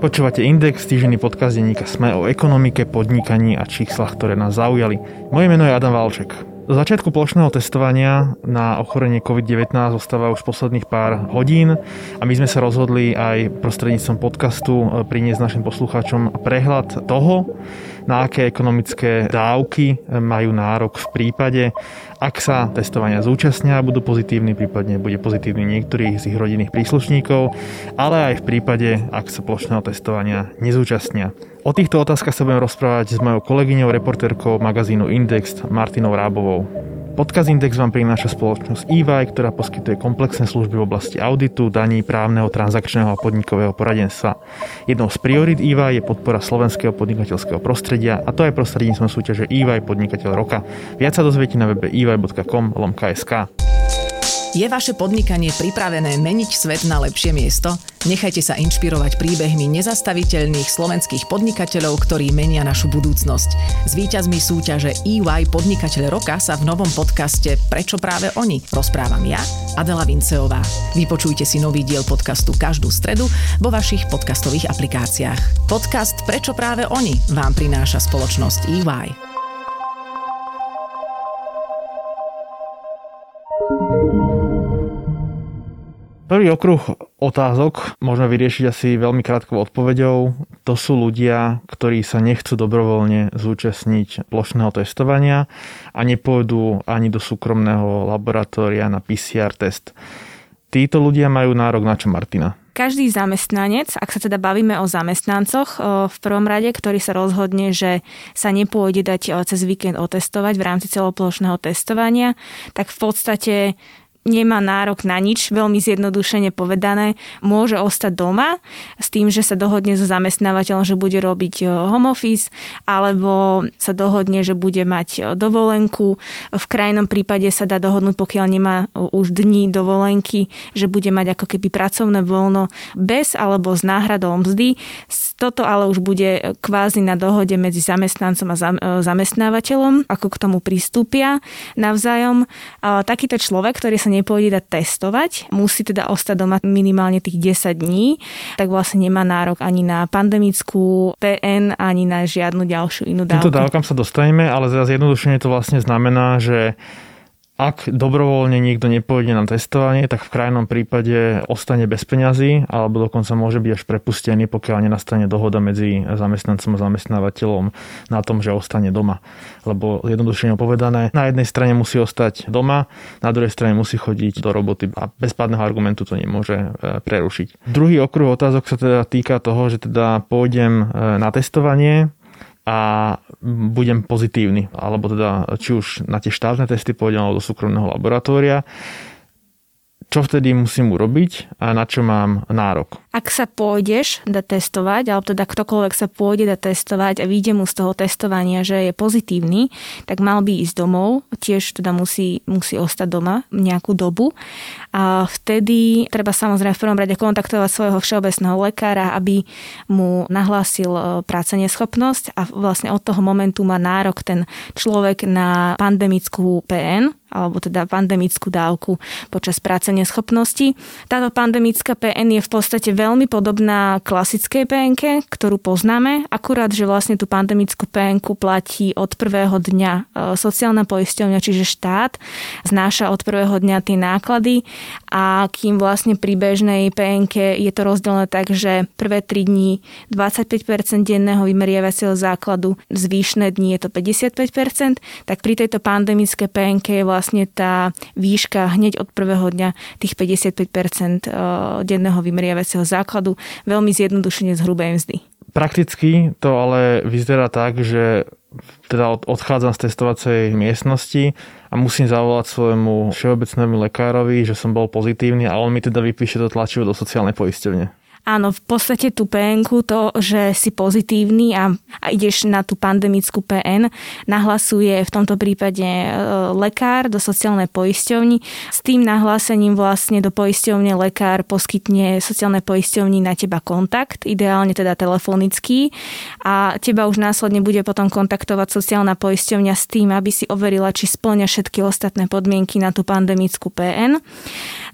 Počúvate Index, týžený podcast denníka Sme o ekonomike, podnikaní a číslach, ktoré nás zaujali. Moje meno je Adam Valček. Do začiatku plošného testovania na ochorenie COVID-19 zostáva už posledných pár hodín a my sme sa rozhodli aj prostredníctvom podcastu eh, priniesť našim poslucháčom prehľad toho, na aké ekonomické dávky eh, majú nárok v prípade, ak sa testovania zúčastnia, budú pozitívni, prípadne bude pozitívny niektorých z ich rodinných príslušníkov, ale aj v prípade, ak sa plošného testovania nezúčastnia. O týchto otázkach sa budem rozprávať s mojou kolegyňou, reportérkou magazínu Index Martinou Rábovou. Podcast Index vám prináša spoločnosť EY, ktorá poskytuje komplexné služby v oblasti auditu, daní, právneho, transakčného a podnikového poradenstva. Jednou z priorit EY je podpora slovenského podnikateľského prostredia a to aj prostredníctvom súťaže EY Podnikateľ roka. Viac sa dozviete na webe ey.com lomka.sk. Je vaše podnikanie pripravené meniť svet na lepšie miesto? Nechajte sa inšpirovať príbehmi nezastaviteľných slovenských podnikateľov, ktorí menia našu budúcnosť. S víťazmi súťaže EY Podnikateľ roka sa v novom podcaste Prečo práve oni rozprávam ja, Adela Vinceová. Vypočujte si nový diel podcastu každú stredu vo vašich podcastových aplikáciách. Podcast Prečo práve oni vám prináša spoločnosť EY. Prvý okruh otázok môžeme vyriešiť asi veľmi krátkou odpoveďou. To sú ľudia, ktorí sa nechcú dobrovoľne zúčastniť plošného testovania a nepôjdu ani do súkromného laboratória na PCR test. Títo ľudia majú nárok na čo, Martina? Každý zamestnanec, ak sa teda bavíme o zamestnancoch v prvom rade, ktorý sa rozhodne, že sa nepôjde dať cez víkend otestovať v rámci celoplošného testovania, tak v podstate nemá nárok na nič, veľmi zjednodušene povedané, môže ostať doma s tým, že sa dohodne so zamestnávateľom, že bude robiť e, home office, alebo sa dohodne, že bude mať e, dovolenku. V krajnom prípade sa dá dohodnúť, pokiaľ nemá e, už dní dovolenky, že bude mať ako keby pracovné voľno bez alebo s náhradou mzdy. Toto ale už bude kvázi na dohode medzi zamestnancom a zamestnávateľom, ako k tomu pristúpia navzájom. Takýto človek, ktorý sa nepôjde dať testovať, musí teda ostať doma minimálne tých 10 dní, tak vlastne nemá nárok ani na pandemickú PN, ani na žiadnu ďalšiu inú dávku. Týmto dávkam sa dostaneme, ale zjednodušene to vlastne znamená, že ak dobrovoľne niekto nepôjde na testovanie, tak v krajnom prípade ostane bez peňazí alebo dokonca môže byť až prepustený, pokiaľ nenastane dohoda medzi zamestnancom a zamestnávateľom na tom, že ostane doma. Lebo jednoduchšie povedané, na jednej strane musí ostať doma, na druhej strane musí chodiť do roboty a bez pádneho argumentu to nemôže e, prerušiť. Druhý okruh otázok sa teda týka toho, že teda pôjdem e, na testovanie, a budem pozitívny, alebo teda či už na tie štátne testy pôjdem alebo do súkromného laboratória čo vtedy musím urobiť a na čo mám nárok. Ak sa pôjdeš dať testovať, alebo teda ktokoľvek sa pôjde dať testovať a vyjde mu z toho testovania, že je pozitívny, tak mal by ísť domov, tiež teda musí, musí ostať doma nejakú dobu. A vtedy treba samozrejme v prvom rade kontaktovať svojho všeobecného lekára, aby mu nahlásil e, práce neschopnosť a vlastne od toho momentu má nárok ten človek na pandemickú PN, alebo teda pandemickú dávku počas práce neschopnosti. Táto pandemická PN je v podstate veľmi podobná klasickej PN, ktorú poznáme, akurát, že vlastne tú pandemickú PN platí od prvého dňa e, sociálna poisťovňa, čiže štát, znáša od prvého dňa tie náklady a kým vlastne pri bežnej PN je to rozdelené tak, že prvé 3 dní 25% denného vymeriavacieho základu, zvyšné dni je to 55%, tak pri tejto pandemické PN je vlastne vlastne tá výška hneď od prvého dňa tých 55% eh, denného vymeriavacieho základu, veľmi zjednodušene z hrubej mzdy. Prakticky to ale vyzerá tak, že teda odchádzam z testovacej miestnosti a musím zavolať svojmu všeobecnému lekárovi, že som bol pozitívny a on mi teda vypíše to tlačivo do sociálnej poisťovne. Áno, v podstate tú PN, to, že si pozitívny a, a ideš na tú pandemickú PN, nahlasuje v tomto prípade e, lekár do sociálnej poisťovni. S tým nahlásením vlastne do poisťovne lekár poskytne sociálnej poisťovni na teba kontakt, ideálne teda telefonický a teba už následne bude potom kontaktovať sociálna poisťovňa s tým, aby si overila, či splňa všetky ostatné podmienky na tú pandemickú PN.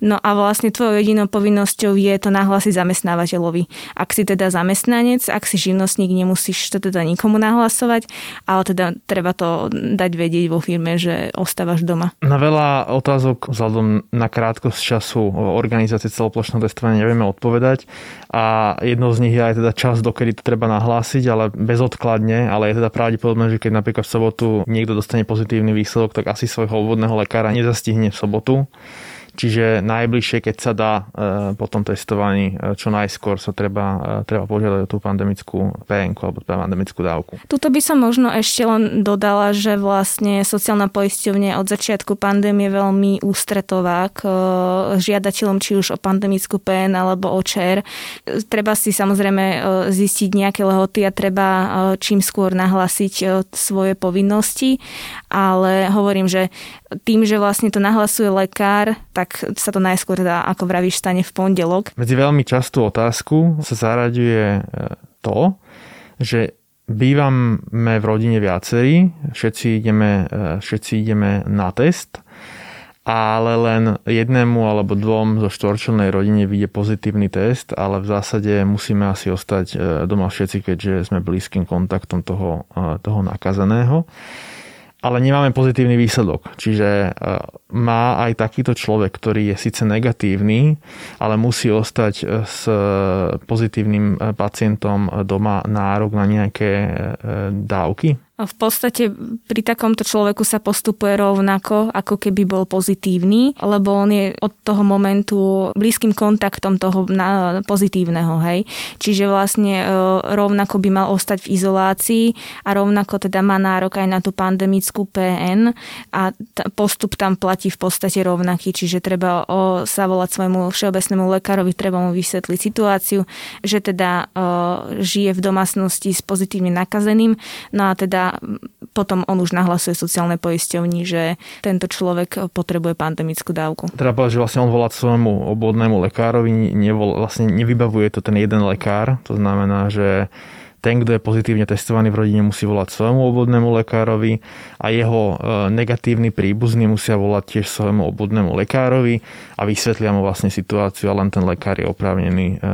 No a vlastne tvojou jedinou povinnosťou je to nahlásiť zamestnávateľ zamestnávateľovi. Ak si teda zamestnanec, ak si živnostník, nemusíš to teda nikomu nahlasovať, ale teda treba to dať vedieť vo firme, že ostávaš doma. Na veľa otázok vzhľadom na krátkosť času organizácie celoplošného testovania nevieme odpovedať a jednou z nich je aj teda čas, dokedy to treba nahlásiť, ale bezodkladne, ale je teda pravdepodobné, že keď napríklad v sobotu niekto dostane pozitívny výsledok, tak asi svojho obvodného lekára nezastihne v sobotu Čiže najbližšie, keď sa dá e, po tom testovaní, e, čo najskôr sa treba, e, treba požiadať o tú pandemickú PN alebo pandemickú dávku. Tuto by som možno ešte len dodala, že vlastne sociálna poisťovňa od začiatku pandémie veľmi ústretová k žiadateľom či už o pandemickú PN alebo o ČR. Treba si samozrejme zistiť nejaké lehoty a treba čím skôr nahlasiť svoje povinnosti, ale hovorím, že tým, že vlastne to nahlasuje lekár, tak sa to najskôr dá, ako vravíš, stane v pondelok. Medzi veľmi častú otázku sa zaraďuje e, to, že bývame v rodine viacerí, všetci ideme, e, všetci ideme na test, ale len jednému alebo dvom zo štvorčelnej rodine vyjde pozitívny test, ale v zásade musíme asi ostať e, doma všetci, keďže sme blízkym kontaktom toho, toho nakazeného ale nemáme pozitívny výsledok. Čiže e, má aj takýto človek, ktorý je síce negatívny, ale musí ostať e, s pozitívnym e, pacientom doma nárok na nejaké dávky? V podstate pri takomto človeku sa postupuje rovnako, ako keby bol pozitívny, lebo on je od toho momentu blízkym kontaktom toho pozitívneho, hej. Čiže vlastne e, rovnako by mal ostať v izolácii a rovnako teda má nárok aj na tú pandemickú PN a postup tam platí v podstate rovnaký, čiže treba sa volať svojmu všeobecnému lekárovi, treba mu vysvetliť situáciu, že teda e, žije v domácnosti s pozitívne nakazeným, no a teda potom on už nahlasuje sociálne poisťovni, že tento človek potrebuje pandemickú dávku. Treba povedať, že vlastne on volá svojmu obvodnému lekárovi, nevol, vlastne nevybavuje to ten jeden lekár, to znamená, že ten, kto je pozitívne testovaný v rodine, musí volať svojmu obvodnému lekárovi a jeho e, negatívny príbuzný musia volať tiež svojmu obvodnému lekárovi a vysvetlia mu vlastne situáciu a len ten lekár je oprávnený e,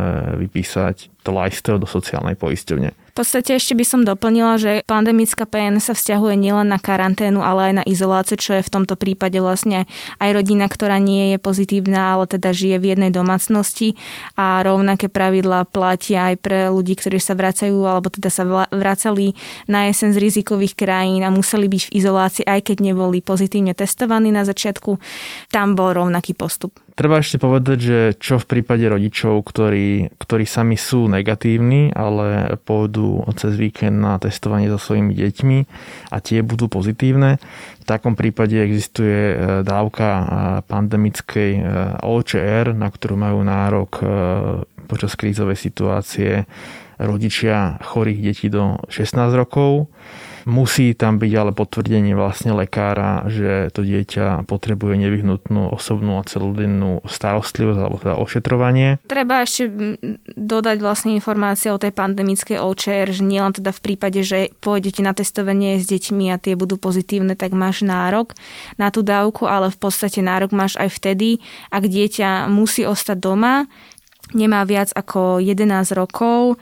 vypísať lifestyle do sociálnej poisťovne. V podstate ešte by som doplnila, že pandemická PN sa vzťahuje nielen na karanténu, ale aj na izoláciu, čo je v tomto prípade vlastne aj rodina, ktorá nie je pozitívna, ale teda žije v jednej domácnosti a rovnaké pravidlá platia aj pre ľudí, ktorí sa vracajú alebo teda sa vracali na jesen z rizikových krajín a museli byť v izolácii, aj keď neboli pozitívne testovaní na začiatku. Tam bol rovnaký postup. Treba ešte povedať, že čo v prípade rodičov, ktorí, ktorí sami sú negatívni, ale pôjdu cez víkend na testovanie so svojimi deťmi a tie budú pozitívne, v takom prípade existuje e, dávka e, pandemickej e, OČR, na ktorú majú nárok počas krízovej situácie rodičia chorých detí do 16 rokov Musí tam byť ale potvrdenie vlastne lekára, že to dieťa potrebuje nevyhnutnú osobnú a celodennú starostlivosť alebo teda ošetrovanie. Treba ešte dodať vlastne informácie o tej pandemickej OČR, že nielen teda v prípade, že pôjdete na testovanie s deťmi a tie budú pozitívne, tak máš nárok na tú dávku, ale v podstate nárok máš aj vtedy, ak dieťa musí ostať doma, nemá viac ako 11 rokov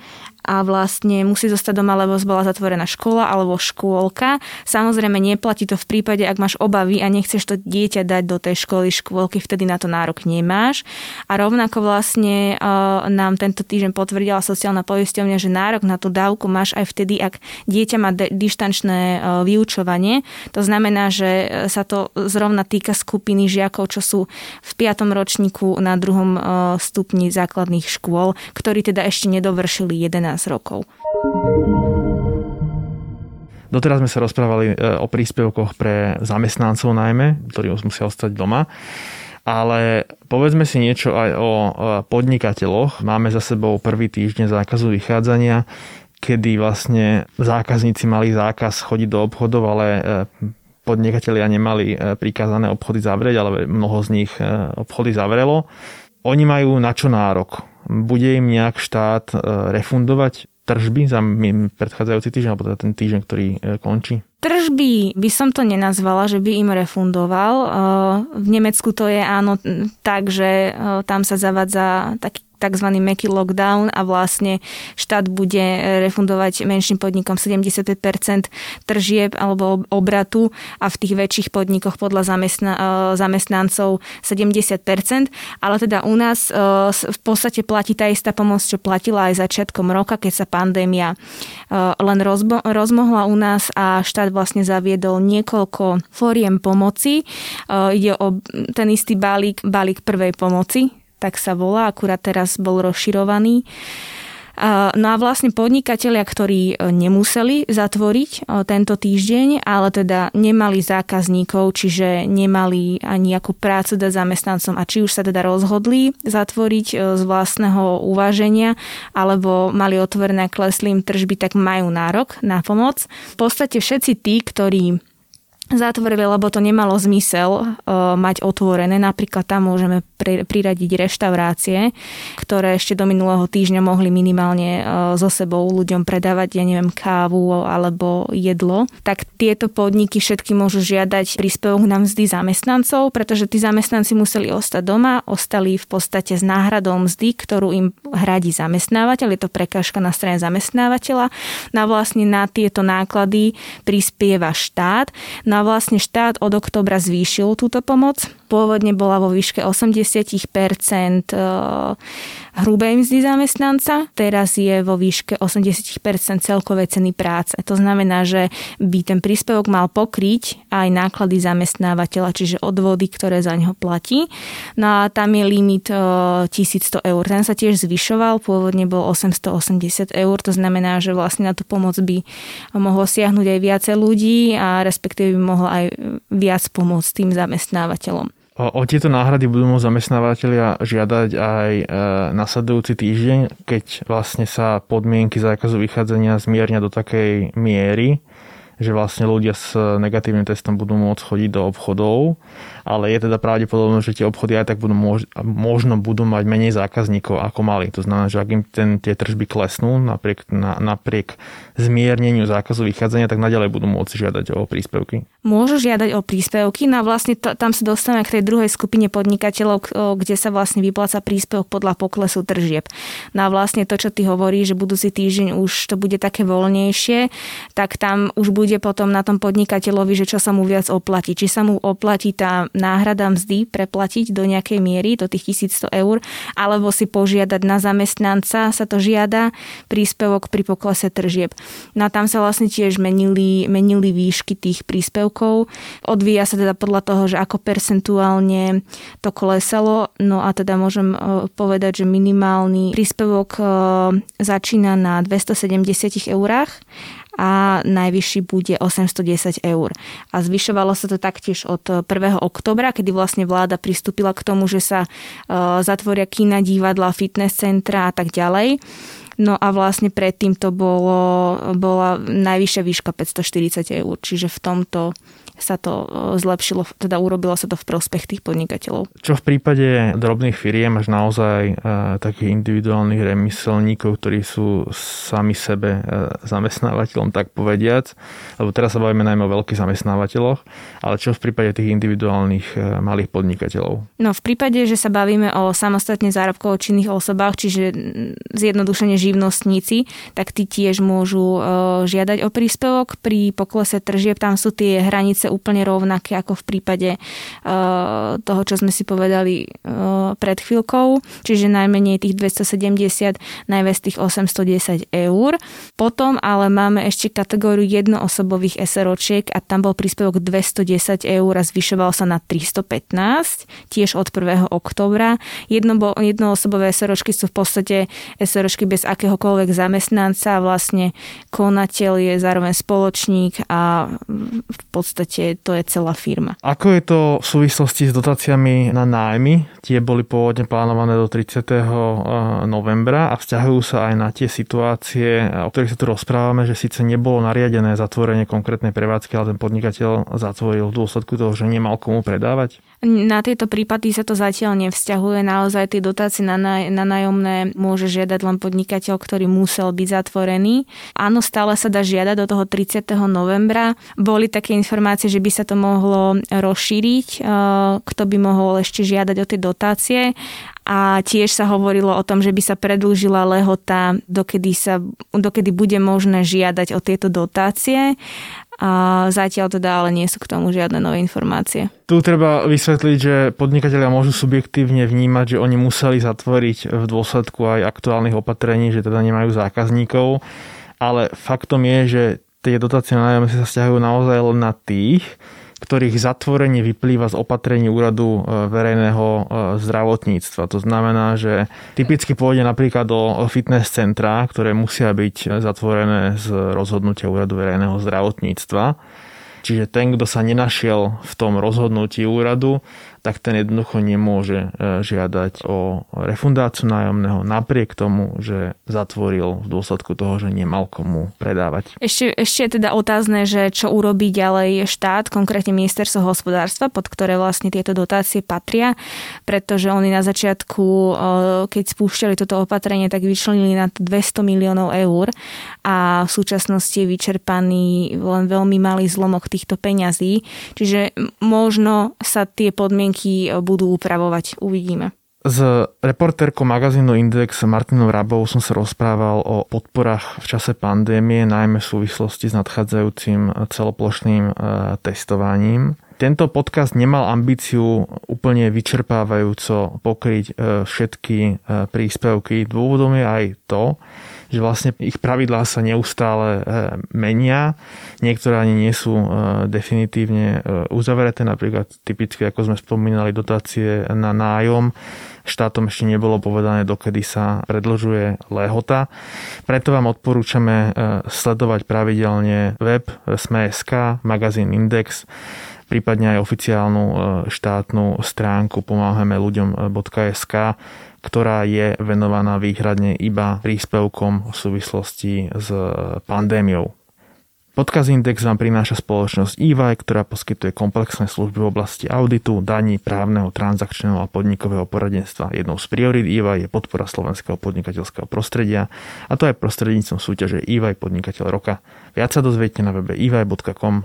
a vlastne musí zostať doma, lebo bola zatvorená škola alebo škôlka. Samozrejme neplatí to v prípade, ak máš obavy a nechceš to dieťa dať do tej školy, škôlky, vtedy na to nárok nemáš. A rovnako vlastne uh, nám tento týždeň potvrdila sociálna poisťovňa, že nárok na tú dávku máš aj vtedy, ak dieťa má de- dištančné uh, vyučovanie. To znamená, že e, sa to zrovna týka skupiny žiakov, čo sú v piatom ročníku na druhom uh, stupni základných škôl, ktorí teda ešte nedovršili 11 rokov. Doteraz sme sa rozprávali e, o príspevkoch pre zamestnancov najmä, ktorí musia ostať doma. Ale povedzme si niečo aj o e, podnikateľoch. Máme za sebou prvý týždeň zákazu vychádzania, kedy vlastne zákazníci mali zákaz chodiť do obchodov, ale e, podnikatelia nemali prikázané obchody zavrieť, ale mnoho z nich obchody zavrelo. Oni majú na čo nárok? Bude im nejak štát refundovať tržby za predchádzajúci týždeň, alebo teda ten týždeň, ktorý e, končí? Tržby by som to nenazvala, že by im refundoval. E, v Nemecku to je áno tak, že e, tam sa zavadza taký tzv. meký lockdown a vlastne štát bude refundovať menším podnikom 75% tržieb alebo obratu a v tých väčších podnikoch podľa zamestna, e, zamestnancov 70%, ale teda u nás e, v podstate platí tá istá pomoc, čo platila aj začiatkom roka, keď sa pandémia e, len rozbo- rozmohla u nás a štát vlastne zaviedol niekoľko fóriem pomoci. Ide o ten istý balík, balík prvej pomoci, tak sa volá, akurát teraz bol rozširovaný. No a vlastne podnikatelia, ktorí e, nemuseli zatvoriť e, tento týždeň, ale teda nemali zákazníkov, čiže nemali ani nejakú prácu dať zamestnancom a či už sa teda rozhodli zatvoriť e, z vlastného uváženia alebo mali otvorené klesli tržby, tak majú nárok na pomoc. V podstate všetci tí, ktorí zatvorili, lebo to nemalo zmysel uh, mať otvorené. Napríklad tam môžeme pri, priradiť reštaurácie, ktoré ešte do minulého týždňa mohli minimálne uh, so sebou ľuďom predávať, ja neviem, kávu alebo jedlo. Tak tieto podniky všetky môžu žiadať príspevok na mzdy zamestnancov, pretože tí zamestnanci museli ostať doma, ostali v podstate s náhradou mzdy, ktorú im hradí zamestnávateľ. Je to prekážka na strane zamestnávateľa. Na vlastne na tieto náklady prispieva štát. Na vlastne štát od oktobra zvýšil túto pomoc. Pôvodne bola vo výške 80% hrubej mzdy zamestnanca, teraz je vo výške 80% celkovej ceny práce. To znamená, že by ten príspevok mal pokryť aj náklady zamestnávateľa, čiže odvody, ktoré za neho platí. No a tam je limit 1100 eur. Ten sa tiež zvyšoval, pôvodne bol 880 eur, to znamená, že vlastne na tú pomoc by mohlo siahnuť aj viacej ľudí a respektíve by mohlo aj viac pomôcť tým zamestnávateľom. O, tieto náhrady budú môcť zamestnávateľia žiadať aj e, nasledujúci týždeň, keď vlastne sa podmienky zákazu vychádzania zmiernia do takej miery, že vlastne ľudia s negatívnym testom budú môcť chodiť do obchodov, ale je teda pravdepodobné, že tie obchody aj tak budú mož, možno budú mať menej zákazníkov ako mali. To znamená, že ak im ten, tie tržby klesnú napriek, na, napriek zmierneniu zákazu vychádzania, tak naďalej budú môcť žiadať o príspevky. Môžu žiadať o príspevky, no a vlastne to, tam sa dostávame k tej druhej skupine podnikateľov, kde sa vlastne vypláca príspevok podľa poklesu tržieb. No a vlastne to, čo ty hovoríš, že budúci týždeň už to bude také voľnejšie, tak tam už bude bude potom na tom podnikateľovi, že čo sa mu viac oplatí. Či sa mu oplatí tá náhrada mzdy preplatiť do nejakej miery, do tých 1100 eur, alebo si požiadať na zamestnanca, sa to žiada, príspevok pri poklese tržieb. No a tam sa vlastne tiež menili, menili výšky tých príspevkov. Odvíja sa teda podľa toho, že ako percentuálne to klesalo. No a teda môžem e, povedať, že minimálny príspevok e, začína na 270 eurách a najvyšší bude 810 eur. A zvyšovalo sa to taktiež od 1. oktobra, kedy vlastne vláda pristúpila k tomu, že sa e, zatvoria kina, divadla, fitness centra a tak ďalej. No a vlastne predtým to bolo, bola najvyššia výška 540 eur, čiže v tomto sa to e, zlepšilo, teda urobilo sa to v prospech tých podnikateľov. Čo v prípade drobných firiem až naozaj e, takých individuálnych remyselníkov, ktorí sú sami sebe e, zamestnávateľom, tak povediac, lebo teraz sa bavíme najmä o veľkých zamestnávateľoch, ale čo v prípade tých individuálnych e, malých podnikateľov? No v prípade, že sa bavíme o samostatne zárobkovo činných osobách, čiže zjednodušene živnostníci, tak tí tiež môžu e, žiadať o príspevok. Pri poklese tržieb tam sú tie hranice úplne rovnaké ako v prípade uh, toho, čo sme si povedali uh, pred chvíľkou, čiže najmenej tých 270, najviac tých 810 eur. Potom ale máme ešte kategóriu jednoosobových SROčiek a tam bol príspevok 210 eur a zvyšoval sa na 315, tiež od 1. oktobra. Jedno, jednoosobové SROčky sú v podstate SROčky bez akéhokoľvek zamestnanca, vlastne konateľ je zároveň spoločník a v podstate podstate to je celá firma. Ako je to v súvislosti s dotáciami na nájmy? Tie boli pôvodne plánované do 30. Eh, novembra a vzťahujú sa aj na tie situácie, o ktorých sa tu rozprávame, že síce nebolo nariadené zatvorenie konkrétnej prevádzky, ale ten podnikateľ zatvoril v dôsledku toho, že nemal komu predávať? Na tieto prípady sa to zatiaľ nevzťahuje. Naozaj tie dotácie na, naj, na nájomné môže žiadať len podnikateľ ktorý musel byť zatvorený. Áno, stále sa dá žiadať do toho 30. novembra. Boli také informácie, že by sa to mohlo rozšíriť, e, kto by mohol ešte žiadať o tie dotácie a tiež sa hovorilo o tom, že by sa predlžila lehota, dokedy, sa, dokedy bude možné žiadať o tieto dotácie a zatiaľ teda ale nie sú k tomu žiadne nové informácie. Tu treba vysvetliť, že podnikatelia môžu subjektívne vnímať, že oni museli zatvoriť v dôsledku aj aktuálnych opatrení, že teda nemajú zákazníkov, ale faktom je, že tie dotácie na nájomné sa stiahujú naozaj len na tých, ktorých zatvorenie vyplýva z opatrení úradu e, verejného e, zdravotníctva. To znamená, že typicky pôjde napríklad do fitness centra, ktoré musia byť zatvorené z rozhodnutia úradu verejného zdravotníctva. Čiže ten, kto sa nenašiel v tom rozhodnutí úradu, tak ten jednoducho nemôže e, žiadať o refundáciu nájomného napriek tomu, že zatvoril v dôsledku toho, že nemal komu predávať. Ešte, ešte je teda otázne, že čo urobí ďalej štát, konkrétne ministerstvo hospodárstva, pod ktoré vlastne tieto dotácie patria, pretože oni na začiatku, e, keď spúšťali toto opatrenie, tak vyčlenili na 200 miliónov eur a v súčasnosti je vyčerpaný len veľmi malý zlomok týchto peňazí. Čiže možno sa tie podmienky podmienky e, budú upravovať. Uvidíme. S reportérkou magazínu Index Martinou Rabou som sa rozprával o podporách v čase pandémie, najmä v súvislosti s nadchádzajúcim celoplošným e, testovaním. Tento podcast nemal ambíciu úplne vyčerpávajúco pokryť e, všetky príspevky. Dôvodom je aj to, že vlastne ich pravidlá sa neustále e, menia. Niektoré ani nie sú e, definitívne e, uzavreté, napríklad typicky, ako sme spomínali, dotácie na nájom štátom ešte nebolo povedané, dokedy sa predlžuje lehota. Preto vám odporúčame sledovať pravidelne web Sme.sk, magazín Index, prípadne aj oficiálnu štátnu stránku pomáhame ľuďom.sk, ktorá je venovaná výhradne iba príspevkom v súvislosti s pandémiou. Podkaz Index vám prináša spoločnosť EY, ktorá poskytuje komplexné služby v oblasti auditu, daní, právneho, transakčného a podnikového poradenstva. Jednou z priorit EY je podpora slovenského podnikateľského prostredia a to aj prostredníctvom súťaže EY Podnikateľ roka. Viac sa dozviete na webe ey.com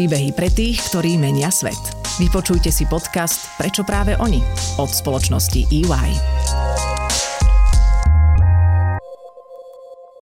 Príbehy pre tých, ktorí menia svet. Vypočujte si podcast Prečo práve oni od spoločnosti EY.